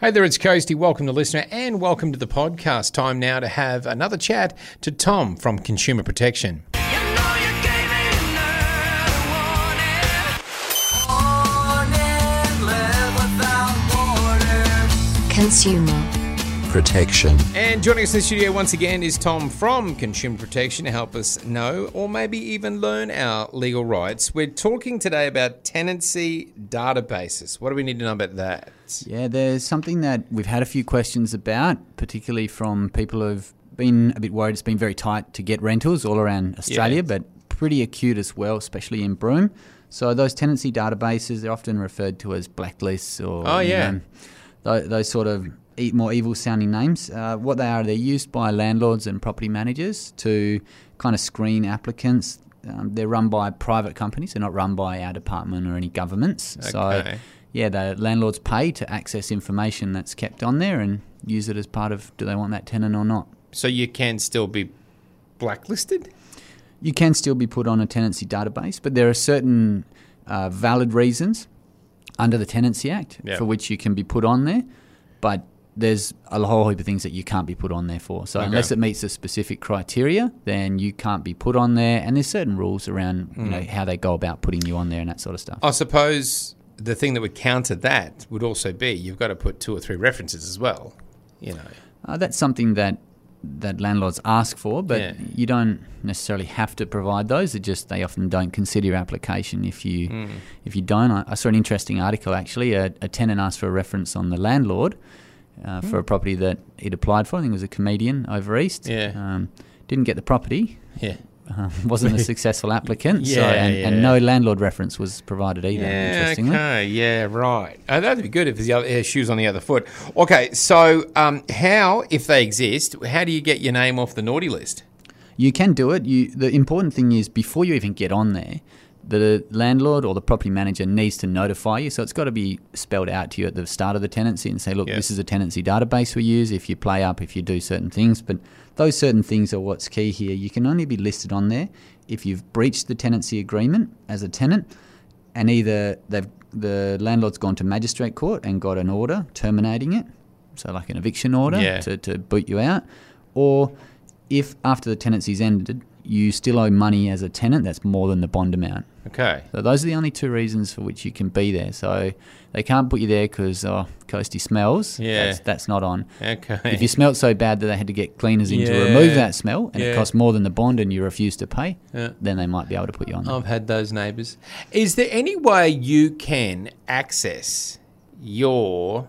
Hey there, it's Coasty. Welcome to listener and welcome to the podcast. Time now to have another chat to Tom from Consumer Protection. You know you gave me another warning. Warning, live without warning. Consumer. Protection. And joining us in the studio once again is Tom from Consumer Protection to help us know or maybe even learn our legal rights. We're talking today about tenancy databases. What do we need to know about that? Yeah, there's something that we've had a few questions about, particularly from people who've been a bit worried it's been very tight to get rentals all around Australia, Yeah. but pretty acute as well, especially in Broome. So those tenancy databases, they're often referred to as blacklists or Oh, you yeah. know, tho- those sort of more evil sounding names. Uh, what they are, they're used by landlords and property managers to kind of screen applicants. Um, they're run by private companies, they're not run by our department or any governments. So yeah, the landlords pay to access information that's kept on there and use it as part of do they want that tenant or not. So you can still be blacklisted? You can still be put on a tenancy database, but there are certain uh, valid reasons under the Tenancy Act Yeah. for which you can be put on there, but there's a whole heap of things that you can't be put on there for. So Okay. unless it meets a specific criteria, then you can't be put on there. And there's certain rules around you Mm. know how they go about putting you on there and that sort of stuff. I suppose the thing that would counter that would also be you've got to put two or three references as well. You know. Uh, that's something that that landlords ask for, but Yeah. you don't necessarily have to provide those. It just they often don't consider your application if you Hmm. if you don't. I, I saw an interesting article actually. A, a tenant asked for a reference on the landlord uh, for a property that he'd applied for. I think it was a comedian over east. Yeah. Um, didn't get the property. Yeah. Um, wasn't a successful applicant. so, Yeah, and, yeah. and no landlord reference was provided either. Yeah, interestingly. okay, yeah, right. Oh, that'd be good if the other shoes on the other foot. Okay, so um, how, if they exist, how do you get your name off the naughty list? You can do it. You, the important thing is before you even get on there, the landlord or the property manager needs to notify you. So it's got to be spelled out to you at the start of the tenancy and say, look, Yeah. this is a tenancy database we use if you play up, if you do certain things. But those certain things are what's key here. You can only be listed on there if you've breached the tenancy agreement as a tenant and either they've the landlord's gone to magistrate court and got an order terminating it, so like an eviction order Yeah. to, to boot you out, or if after the tenancy's ended you still owe money as a tenant that's more than the bond amount. Okay. So those are the only two reasons for which you can be there. So they can't put you there because oh, Coasty smells. Yeah. that's, that's not on. Okay. If you smelt so bad that they had to get cleaners in Yeah. to remove that smell and Yeah. it cost more than the bond and you refuse to pay, Yeah. then they might be able to put you on. there. I've had those neighbours. Is there any way you can access your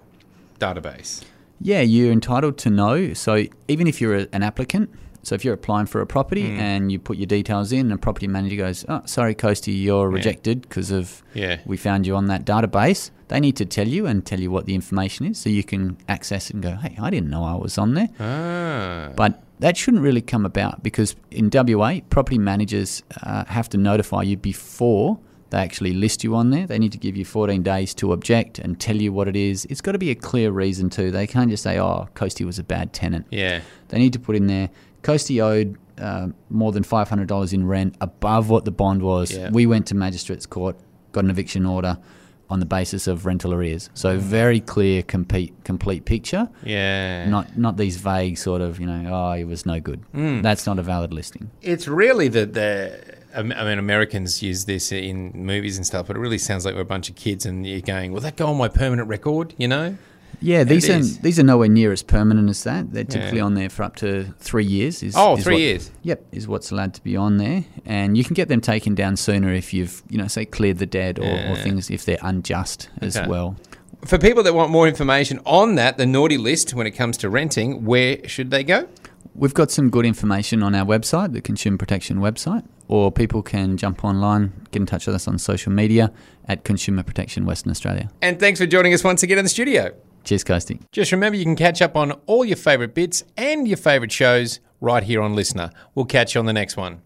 database? Yeah, you're entitled to know. So even if you're a, an applicant, so if you're applying for a property Hmm. and you put your details in, and a property manager goes, "Oh, sorry, Coasty, you're rejected because of Yeah. we found you on that database." They need to tell you and tell you what the information is, so you can access it and go, "Hey, I didn't know I was on there." Ah. But that shouldn't really come about because in WA, property managers uh, have to notify you before they actually list you on there. They need to give you 14 days to object and tell you what it is. It's got to be a clear reason too. They can't just say, "Oh, Coasty was a bad tenant." Yeah. They need to put in there, Coasty owed uh, more than $500 in rent above what the bond was. Yeah. We went to magistrates court, got an eviction order on the basis of rental arrears. So very clear, complete, complete picture. Yeah. Not not these vague sort of, you know, oh, it was no good. Hmm. That's not a valid listing. It's really the the. I mean, Americans use this in movies and stuff, but it really sounds like we're a bunch of kids, and you're going, "Will that go on my permanent record?" You know? Yeah, these are these are nowhere near as permanent as that. They're typically Yeah. on there for up to three years. Is, Oh, is three what- years. Yep, is what's allowed to be on there, and you can get them taken down sooner if you've you know say cleared the debt or, Yeah. or things if they're unjust as Okay. well. For people that want more information on that, the naughty list when it comes to renting, where should they go? We've got some good information on our website, the Consumer Protection website, or people can jump online, get in touch with us on social media at Consumer Protection Western Australia. And thanks for joining us once again in the studio. Cheers, Coasty. Just remember you can catch up on all your favourite bits and your favourite shows right here on Listener. We'll catch you on the next one.